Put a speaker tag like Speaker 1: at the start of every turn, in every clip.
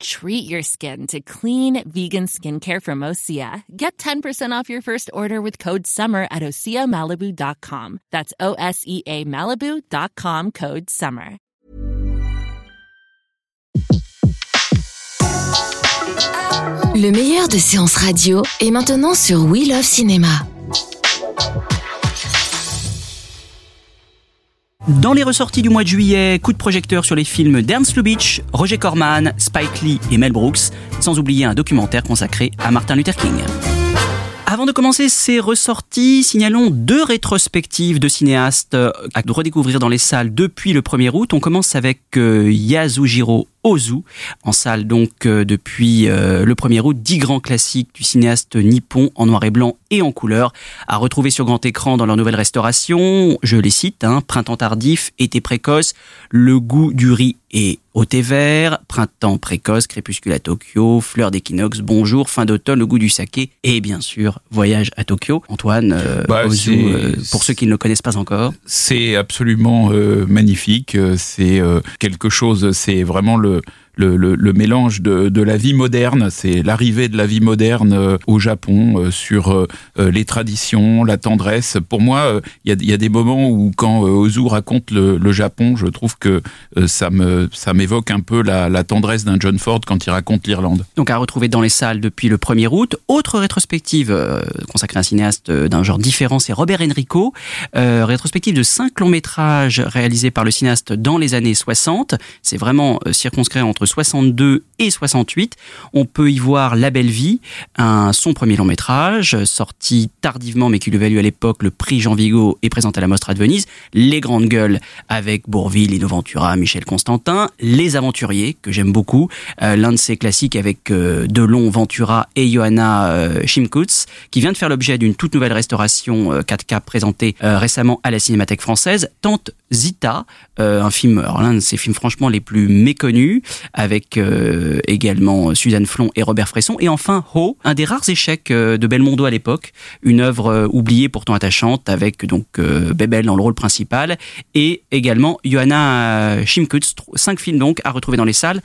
Speaker 1: Treat your skin to clean vegan skincare from Osea. Get 10% off your first order with code SUMMER at OseaMalibu.com. That's O S E A Malibu.com code SUMMER.
Speaker 2: Le meilleur de séances radio est maintenant sur We Love Cinéma.
Speaker 3: Dans les ressorties du mois de juillet, coup de projecteur sur les films d'Ernst Lubitsch, Roger Corman, Spike Lee et Mel Brooks, sans oublier un documentaire consacré à Martin Luther King. Avant de commencer ces ressorties, signalons deux rétrospectives de cinéastes euh, à redécouvrir dans les salles depuis le 1er août. On commence avec euh, Ozu, en salle donc euh, depuis euh, le 1er août, 10 grands classiques du cinéaste nippon en noir et blanc et en couleur, à retrouver sur grand écran dans leur nouvelle restauration. Je les cite, hein, Printemps tardif, Été précoce, Le goût du riz et au thé vert, Printemps précoce, Crépuscule à Tokyo, Fleur d'équinoxe, Bonjour, Fin d'automne, Le goût du saké et bien sûr Voyage à Tokyo. Antoine, euh,
Speaker 4: Bah,
Speaker 3: Ozu, euh, pour ceux qui ne le connaissent pas encore.
Speaker 4: C'est absolument magnifique. C'est quelque chose. C'est vraiment le euh, le, le, le mélange de, de la vie moderne. C'est l'arrivée de la vie moderne euh, au Japon euh, sur euh, les traditions, la tendresse. Pour moi, il y, a, y a des moments où quand Ozu raconte le, le Japon, je trouve que ça me ça m'évoque un peu la, la tendresse d'un John Ford quand il raconte l'Irlande.
Speaker 3: donc à retrouver dans les salles depuis le 1er août. Autre rétrospective consacrée à un cinéaste d'un genre différent, c'est Robert Enrico, euh, rétrospective de cinq longs métrages réalisés par le cinéaste dans les années 60. C'est vraiment circonscrit entre 62 et 68. On peut y voir La Belle Vie, son premier long métrage sorti tardivement mais qui lui valut à l'époque le prix Jean Vigo et présenté à la Mostra de Venise. Les Grandes Gueules avec Bourville, Lino Ventura, Michel Constantin. Les Aventuriers que j'aime beaucoup, euh, l'un de ses classiques avec euh, Delon, Ventura et Johanna euh, qui vient de faire l'objet d'une toute nouvelle restauration euh, 4K présentée euh, récemment à la Cinémathèque française. Tante Zita, un film, l'un de ses films franchement les plus méconnus, avec euh, également Suzanne Flon et Robert Fresson. Et enfin Ho, un des rares échecs euh, de Belmondo à l'époque, une œuvre euh, oubliée pourtant attachante, avec donc Bebel dans le rôle principal, et également Johanna Shimkutz, cinq films donc à retrouver dans les salles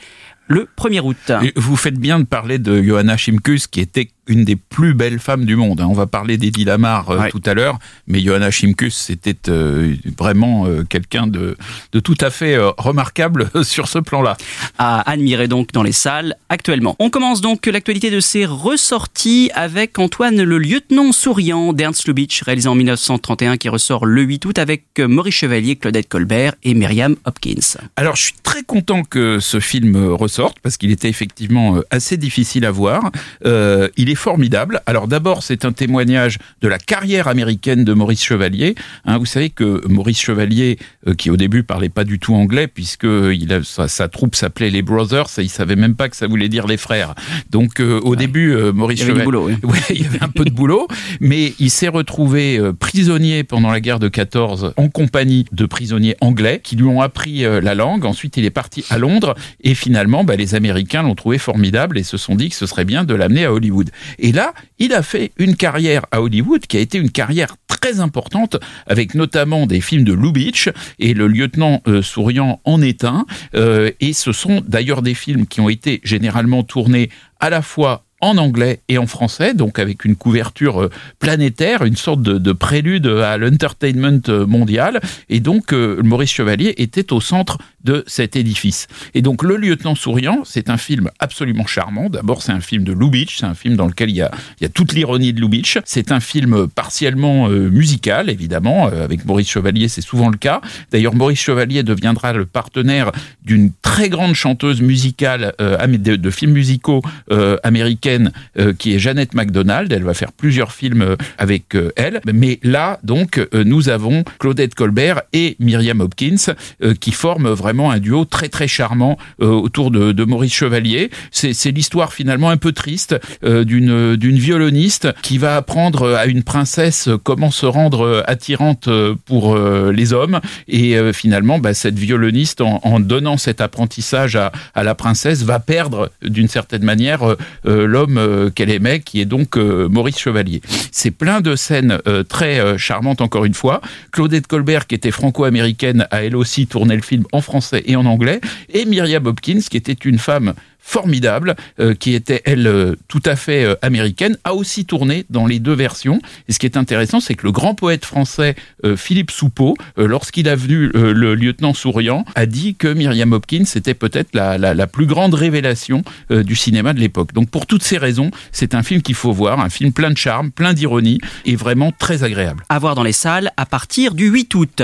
Speaker 3: le 1er août.
Speaker 4: Vous faites bien de parler de Johanna Shimkus, qui était une des plus belles femmes du monde. hein. On va parler d'Eddie Lamar euh,
Speaker 3: Ouais.
Speaker 4: tout à l'heure, mais Johanna Shimkus, c'était euh, vraiment euh, quelqu'un de, de tout à fait remarquable sur ce plan-là.
Speaker 3: à admirer donc dans les salles actuellement. On commence donc l'actualité de ces ressorties avec Antoine le lieutenant souriant d'Ernst Lubitsch, réalisé en 1931, qui ressort le 8 août avec Maurice Chevalier, Claudette Colbert et Myriam Hopkins.
Speaker 4: Alors, je suis très content que ce film ressorte parce qu'il était effectivement assez difficile à voir. Euh, il est formidable. Alors, d'abord, c'est un témoignage de la carrière américaine de Maurice Chevalier. Hein, vous savez que Maurice Chevalier, euh, qui au début parlait pas du tout anglais, puisque il a, sa, sa troupe s'appelait les Brothers, et il savait même pas que ça voulait dire les frères. Donc, euh, au début, euh, Maurice
Speaker 3: Il y avait du
Speaker 4: Chevalier,
Speaker 3: boulot, oui.
Speaker 4: Ouais, il y avait un peu de boulot, mais il s'est retrouvé euh, prisonnier pendant la guerre de 14 en compagnie de prisonniers anglais qui lui ont appris euh, la langue. Ensuite, il est parti à Londres et finalement, bah, les Américains l'ont trouvé formidable et se sont dit que ce serait bien de l'amener à Hollywood. Et là, il a fait une carrière à Hollywood qui a été une carrière très importante avec notamment des films de Lubitsch et le lieutenant euh, souriant en est un. Euh, et ce sont d'ailleurs des films qui ont été généralement tournés à la fois en anglais et en français, donc avec une couverture euh, planétaire, une sorte de, de prélude à l'entertainment mondial. Et donc, Maurice Chevalier était au centre de cet édifice. Et donc, Le Lieutenant Souriant, c'est un film absolument charmant. D'abord, c'est un film de Lubitsch, c'est un film dans lequel il y a, il y a toute l'ironie de Lubitsch. C'est un film partiellement euh, musical, évidemment, euh, avec Maurice Chevalier, c'est souvent le cas. D'ailleurs, Maurice Chevalier deviendra le partenaire d'une très grande chanteuse musicale euh, de, films musicaux euh, américaine américaine qui est Jeannette MacDonald. Elle va faire plusieurs films avec elle. Mais là, donc, nous avons Claudette Colbert et Myriam Hopkins qui forment vraiment un duo très très charmant autour de, Maurice Chevalier. C'est l'histoire finalement un peu triste d'une d'une violoniste qui va apprendre à une princesse comment se rendre attirante pour les hommes et finalement bah, cette violoniste en, donnant cet apprentissage à, à la princesse va perdre d'une certaine manière euh, l'homme euh, qu'elle aimait qui est donc euh, Maurice Chevalier. C'est plein de scènes très charmantes encore une fois. Claudette Colbert qui était franco-américaine a elle aussi tourné le film en français et en anglais et Myriam Hopkins qui était une femme formidable, euh, qui était, elle, euh, tout à fait euh, américaine, a aussi tourné dans les deux versions. Et ce qui est intéressant, c'est que le grand poète français Philippe Soupeau, lorsqu'il a vu le lieutenant souriant, a dit que Myriam Hopkins était peut-être la, la, la, plus grande révélation du cinéma de l'époque. Donc pour toutes ces raisons, c'est un film qu'il faut voir, un film plein de charme, plein d'ironie et vraiment très agréable.
Speaker 3: À voir dans les salles à partir du 8 août.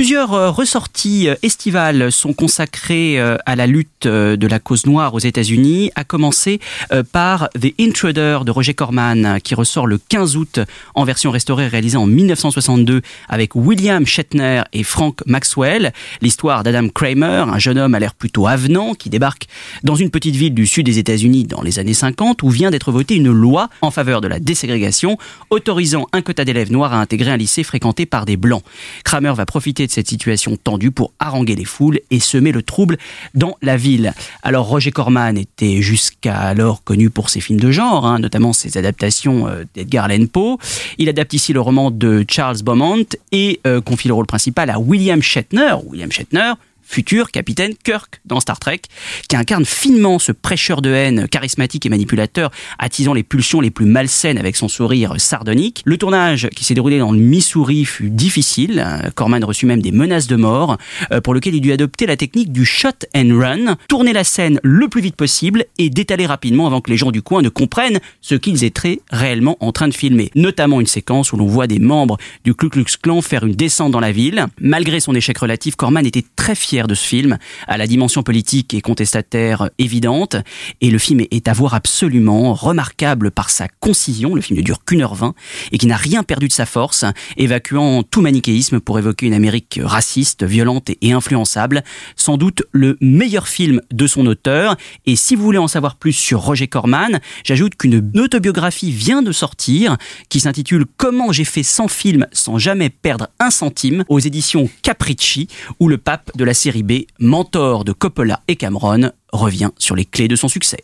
Speaker 3: Plusieurs ressorties estivales sont consacrées à la lutte de la cause noire aux États-Unis, à commencer euh, par The Intruder de Roger Corman, qui ressort le 15 août en version restaurée réalisée en 1962 avec William Shatner et Frank Maxwell. L'histoire d'Adam Kramer, un jeune homme à l'air plutôt avenant qui débarque dans une petite ville du sud des États-Unis dans les années 50 où vient d'être votée une loi en faveur de la déségrégation autorisant un quota d'élèves noirs à intégrer un lycée fréquenté par des blancs. Kramer va profiter cette situation tendue pour haranguer les foules et semer le trouble dans la ville. Alors Roger Corman était jusqu'à alors connu pour ses films de genre, hein, notamment ses adaptations euh, d'Edgar Allan Poe. Il adapte ici le roman de Charles Beaumont et euh, confie le rôle principal à William Shatner. William Shatner, futur capitaine Kirk dans Star Trek, qui incarne finement ce prêcheur de haine charismatique et manipulateur, attisant les pulsions les plus malsaines avec son sourire sardonique. Le tournage qui s'est déroulé dans le Missouri fut difficile. Corman reçut même des menaces de mort, euh, pour lequel il dut adopter la technique du shot and run, tourner la scène le plus vite possible et d'étaler rapidement avant que les gens du coin ne comprennent ce qu'ils étaient réellement en train de filmer. Notamment une séquence où l'on voit des membres du Ku Klux Klan faire une descente dans la ville. Malgré son échec relatif, Corman était très fier de ce film, à la dimension politique et contestataire évidente. Et le film est à voir absolument remarquable par sa concision. Le film ne dure qu'une heure vingt et qui n'a rien perdu de sa force, évacuant tout manichéisme pour évoquer une Amérique raciste, violente et influençable. Sans doute le meilleur film de son auteur. Et si vous voulez en savoir plus sur Roger Corman, j'ajoute qu'une autobiographie vient de sortir qui s'intitule Comment j'ai fait 100 films sans jamais perdre un centime aux éditions Capricci où le pape de la série série B, mentor de Coppola et Cameron, revient sur les clés de son succès.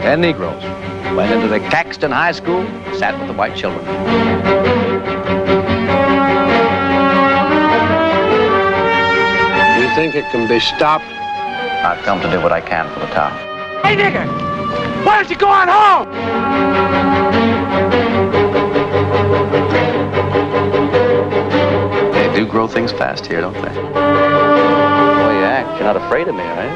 Speaker 5: Ten Negroes went into the Caxton High School, sat with the white children.
Speaker 6: You think it can be stopped?
Speaker 5: I've come to do what I can for the town.
Speaker 6: Hey, nigger! Why don't you go on home?
Speaker 5: They do grow things fast here, don't they? You're not afraid of me, are you?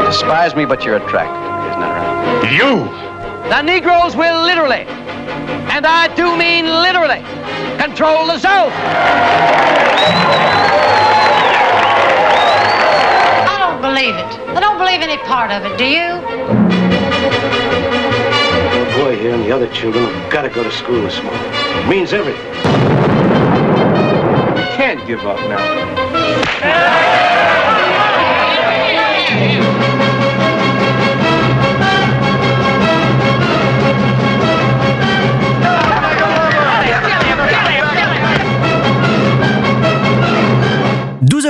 Speaker 5: You despise me, but you're attracted to me, isn't that right?
Speaker 6: You!
Speaker 5: The Negroes will literally, and I do mean literally, control the South.
Speaker 7: I don't believe it. I don't believe any part of it, do you?
Speaker 6: The boy here and the other children have got to go to school this morning. It means everything can't give up now.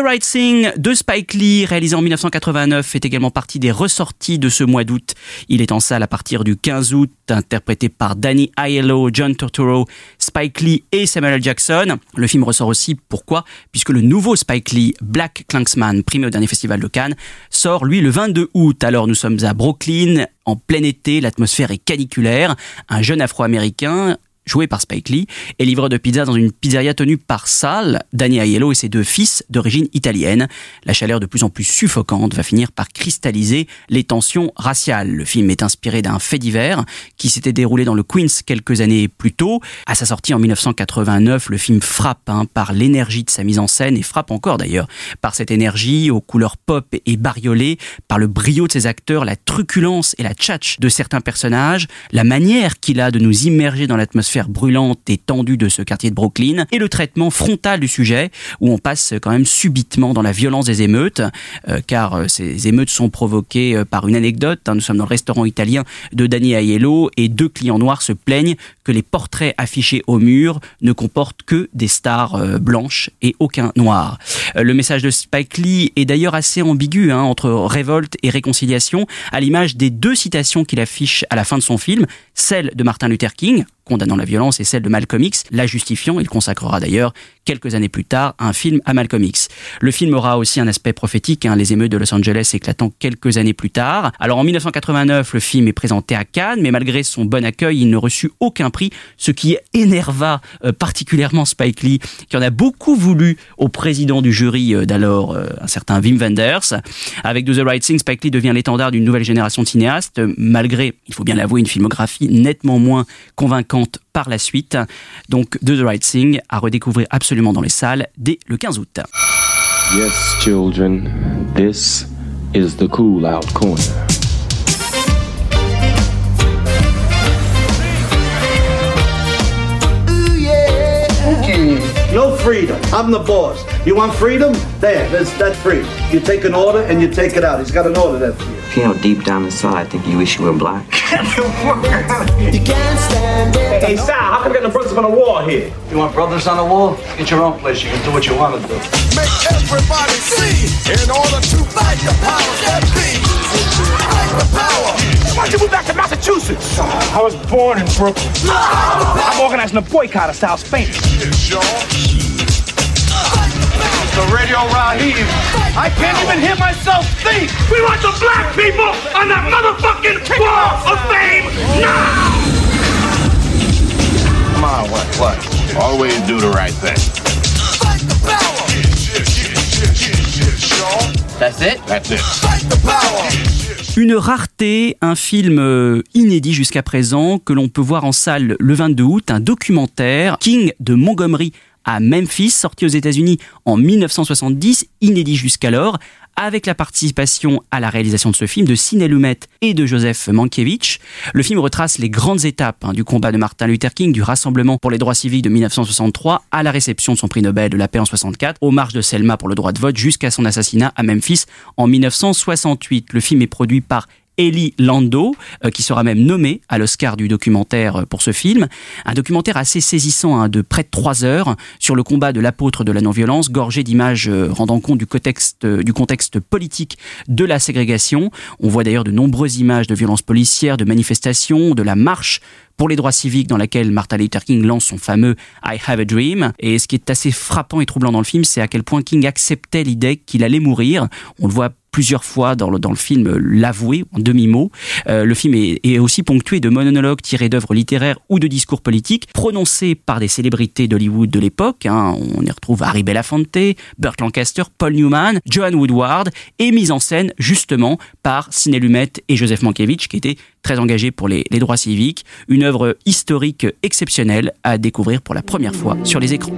Speaker 3: Right Thing de Spike Lee, réalisé en 1989, fait également partie des ressorties de ce mois d'août. Il est en salle à partir du 15 août, interprété par Danny Aiello, John Turturro, Spike Lee et Samuel. Jackson. Le film ressort aussi, pourquoi? Puisque le nouveau Spike Lee, Black Klanksman, primé au dernier festival de Cannes, sort lui le 22 août. Alors nous sommes à Brooklyn, en plein été, l'atmosphère est caniculaire. Un jeune afro-américain joué par Spike Lee, est livreur de pizza dans une pizzeria tenue par Sal, Danny Aiello et ses deux fils d'origine italienne. La chaleur de plus en plus suffocante va finir par cristalliser les tensions raciales. Le film est inspiré d'un fait divers qui s'était déroulé dans le Queens quelques années plus tôt. À sa sortie en 1989, le film frappe hein, par l'énergie de sa mise en scène et frappe encore d'ailleurs par cette énergie aux couleurs pop et bariolées, par le brio de ses acteurs, la truculence et la tchatch de certains personnages, la manière qu'il a de nous immerger dans l'atmosphère brûlante et tendue de ce quartier de Brooklyn, et le traitement frontal du sujet, où on passe quand même subitement dans la violence des émeutes, euh, car euh, ces émeutes sont provoquées euh, par une anecdote. Hein. nous sommes dans le restaurant italien de Danny Aiello, et deux clients noirs se plaignent que les portraits affichés au mur ne comportent que des stars blanches et aucun noir. le message de Spike Lee est d'ailleurs assez ambigu hein, entre révolte et réconciliation, à l'image des deux citations qu'il affiche à la fin de son film, celle de Martin Luther King, condamnant la violence, et celle de Malcolm X, la justifiant. Il consacrera d'ailleurs quelques années plus tard un film à Malcolm X. Le film aura aussi un aspect prophétique, hein, les émeutes de Los Angeles éclatant quelques années plus tard. Alors en 1989, le film est présenté à Cannes, mais malgré son bon accueil, il ne reçut aucun prix, ce qui énerva euh, particulièrement Spike Lee, qui en a beaucoup voulu au président du jury euh, d'alors, euh, un certain Wim Wenders. Avec The Right Thing, Spike Lee devient l'étendard d'une nouvelle génération de cinéastes, malgré, il faut bien l'avouer, une filmographie nettement moins convaincante par la suite. Donc The Right Thing à redécouvrir absolument dans les salles dès le 15 août.
Speaker 8: Yes, children, this is the cool out corner.
Speaker 9: I'm the boss. You want freedom? There, that's, that's freedom. You take an order and you take it out. He's got an order there for you.
Speaker 10: You know, deep down inside, I think you wish you were black.
Speaker 9: you can't stand it. Hey, hey Sal, how come we got no brothers on the wall here? You want brothers on the wall? Get your own place. You can do what you want to do.
Speaker 11: Make everybody see in order to fight the power that be. Fight the power.
Speaker 9: Why'd you move back to Massachusetts? I was born in Brooklyn. Ah! I'm organizing a boycott of South Spain. The radio Raheem. I can't even hear myself think. We want the black people on that motherfucking wall of fame now!
Speaker 12: Come on, what, what? Always do the right thing.
Speaker 11: Fight the power.
Speaker 12: That's it? That's it.
Speaker 11: Fight the power.
Speaker 3: Une rareté, un film euh, inédit jusqu'à présent que l'on peut voir en salle le 22 août, un documentaire King de Montgomery à Memphis, sorti aux États-Unis en 1970, inédit jusqu'alors, avec la participation à la réalisation de ce film de Sidney Lumet et de Joseph Mankiewicz. Le film retrace les grandes étapes hein, du combat de Martin Luther King, du rassemblement pour les droits civiques de 1963 à la réception de son prix Nobel de la paix en 64, aux marches de Selma pour le droit de vote jusqu'à son assassinat à Memphis en 1968. Le film est produit par Eli Lando, euh, qui sera même nommé à l'Oscar du documentaire euh, pour ce film. Un documentaire assez saisissant, hein, de près de trois heures, sur le combat de l'apôtre de la non-violence, gorgé d'images euh, rendant compte du contexte, du contexte politique de la ségrégation. On voit d'ailleurs de nombreuses images de violences policières, de manifestations, de la marche pour les droits civiques dans laquelle Martin Luther King lance son fameux I Have a Dream. Et ce qui est assez frappant et troublant dans le film, c'est à quel point King acceptait l'idée qu'il allait mourir. On le voit plusieurs fois dans le, dans le film euh, l'avouer en demi-mot. Euh, le film est, est, aussi ponctué de monologues tirés d'œuvres littéraires ou de discours politiques prononcés par des célébrités d'Hollywood de l'époque. Hein. On y retrouve Harry Belafonte, Burt Lancaster, Paul Newman, Joan Woodward et mise en scène justement par Sidney Lumet et Joseph Mankiewicz qui étaient très engagés pour les, droits civiques. Une œuvre historique exceptionnelle à découvrir pour la première fois sur les écrans.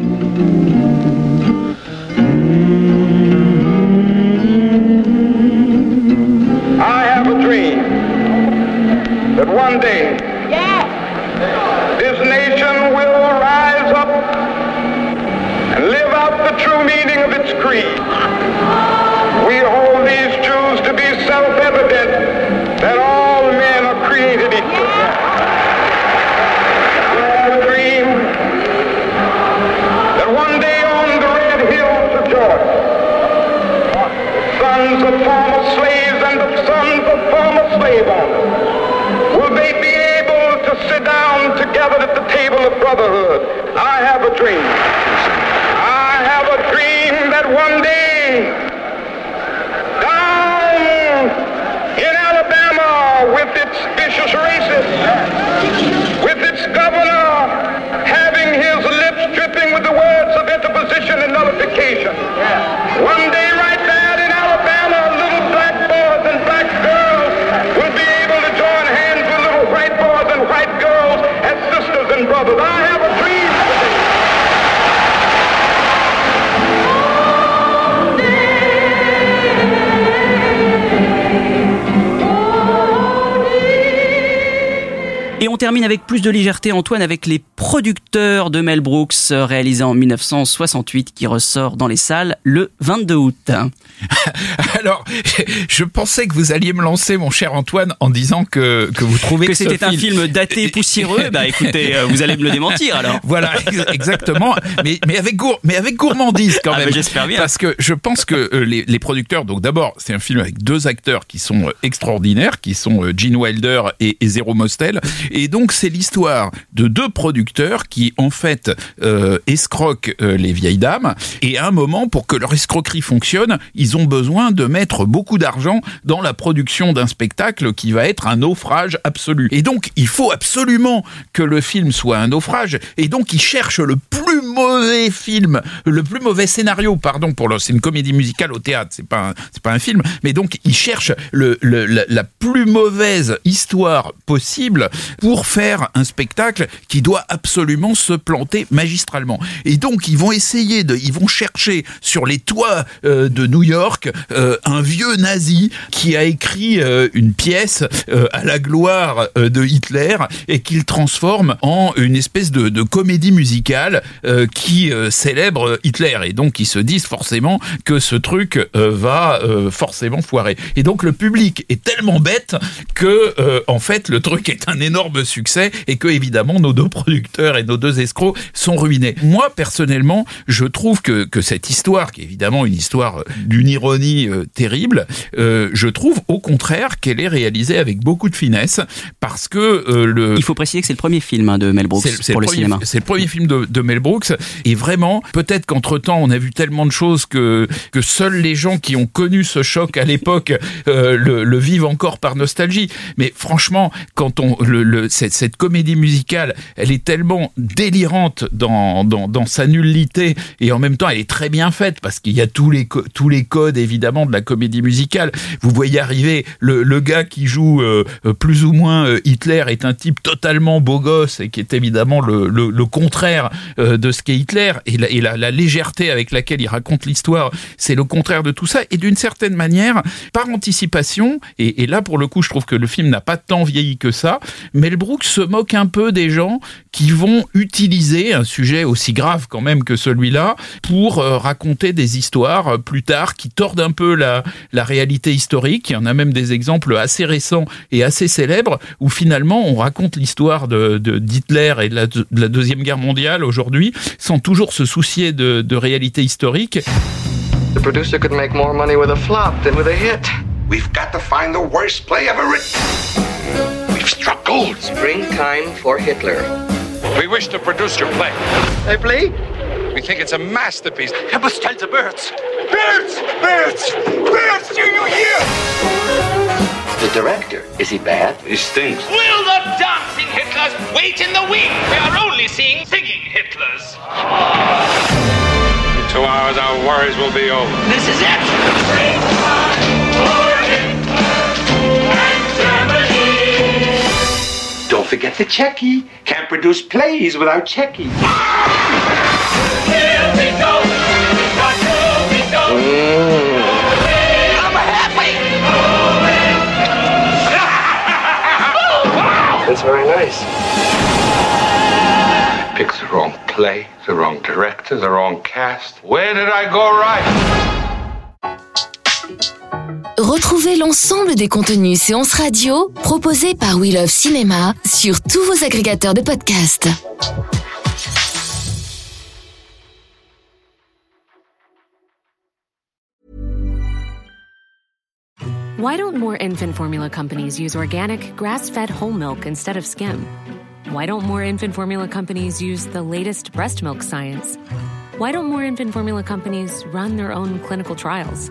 Speaker 13: labor? Will they be able to sit down together at the table of brotherhood? I have a dream. I have a dream that one day, down in Alabama with its vicious racists, with its governor having his lips dripping with the words of interposition and nullification, one day right brother.
Speaker 3: On termine avec plus de légèreté, Antoine, avec Les Producteurs de Mel Brooks, réalisé en 1968, qui ressort dans les salles le 22 août.
Speaker 4: Alors, je pensais que vous alliez me lancer, mon cher Antoine, en disant que, que vous trouvez
Speaker 3: que,
Speaker 4: que,
Speaker 3: c'était un film daté et poussiéreux. bah écoutez, euh, vous allez me le démentir alors.
Speaker 4: Voilà, exactement. Mais, mais, avec, gour, mais avec gourmandise quand
Speaker 3: Ah,
Speaker 4: même.
Speaker 3: J'espère bien.
Speaker 4: Parce que je pense que euh, les, les producteurs, donc d'abord, c'est un film avec deux acteurs qui sont euh, extraordinaires, qui sont euh, Gene Wilder et, et Zero Mostel. Et donc, c'est l'histoire de deux producteurs qui, en fait, euh, escroquent euh, les vieilles dames. Et à un moment, pour que leur escroquerie fonctionne, ils ont besoin de mettre beaucoup d'argent dans la production d'un spectacle qui va être un naufrage absolu. Et donc, il faut absolument que le film soit un naufrage. Et donc, ils cherchent le plus mauvais film, le plus mauvais scénario, pardon, pour le, c'est une comédie musicale au théâtre, c'est pas pas un film, mais donc ils cherchent la, la plus mauvaise histoire possible pour faire un spectacle qui doit absolument se planter magistralement. Et donc ils vont essayer de, ils vont chercher sur les toits euh, de New York euh, un vieux nazi qui a écrit euh, une pièce à la gloire de Hitler et qu'il transforme en une espèce de, comédie musicale qui célèbre Hitler. Et donc ils se disent forcément que ce truc va forcément foirer. Et donc le public est tellement bête que en fait le truc est un énorme succès et que évidemment nos deux producteurs et nos deux escrocs sont ruinés. Moi personnellement, je trouve que, que cette histoire, qui est évidemment une histoire euh, d'une ironie euh, terrible, euh, je trouve au contraire qu'elle est réalisée avec beaucoup de finesse parce que euh, le
Speaker 3: Il faut préciser que c'est le premier film hein, de Mel Brooks
Speaker 4: c'est- c'est
Speaker 3: pour le,
Speaker 4: premier-
Speaker 3: cinéma.
Speaker 4: C'est le premier film de, de Mel Brooks. Et vraiment, peut-être qu'entre temps, on a vu tellement de choses que, que seuls les gens qui ont connu ce choc à l'époque le, le vivent encore par nostalgie. Mais franchement, quand on, le, le- cette, comédie musicale, elle est tellement délirante dans, sa nullité et en même temps, elle est très bien faite parce qu'il y a tous les, codes évidemment de la comédie musicale. Vous voyez arriver le, le gars qui joue euh, plus ou moins euh, Hitler est un type totalement beau gosse et qui est évidemment le, le, le contraire euh, de ce qu'est Hitler et, la, et la, la légèreté avec laquelle il raconte l'histoire, c'est le contraire de tout ça et d'une certaine manière, par anticipation, et, là pour le coup je trouve que le film n'a pas tant vieilli que ça, Mel Brooks se moque un peu des gens qui vont utiliser un sujet aussi grave quand même que celui-là pour euh, raconter des histoires euh, plus tard qui tordent un peu la, la réalité historique. Il y en a même des exemples assez récents et assez célèbres où finalement on raconte l'histoire de, de- d'Hitler et de la, de la Deuxième Guerre mondiale aujourd'hui sans toujours se soucier de, de réalité historique.
Speaker 10: The producer could make more money with a flop than with a hit.
Speaker 9: We've got to find the worst play ever written. We've struck gold.
Speaker 10: Springtime for Hitler.
Speaker 9: We wish to produce your play.
Speaker 10: Hey, play?
Speaker 9: We think it's a masterpiece. It must tell the birds. Birds! Birds! Birds! Do you hear?
Speaker 12: The director, is he bad?
Speaker 9: He stinks.
Speaker 5: Will the dancing Hitlers wait in the wings? We are only seeing singing Hitlers.
Speaker 9: In two hours, our worries will be over.
Speaker 5: This is it.
Speaker 12: Don't forget the Checky. Can't produce plays without Checky. Mm.
Speaker 10: That's very nice.
Speaker 9: Picks the wrong play, the wrong director, the wrong cast. Where did I go right?
Speaker 2: Retrouvez l'ensemble des contenus séances radio proposés par We Love Cinéma sur tous vos agrégateurs de podcasts.
Speaker 14: Why don't more infant formula companies use organic, grass fed whole milk instead of skim? Why don't more infant formula companies use the latest breast milk science? Why don't more infant formula companies run their own clinical trials?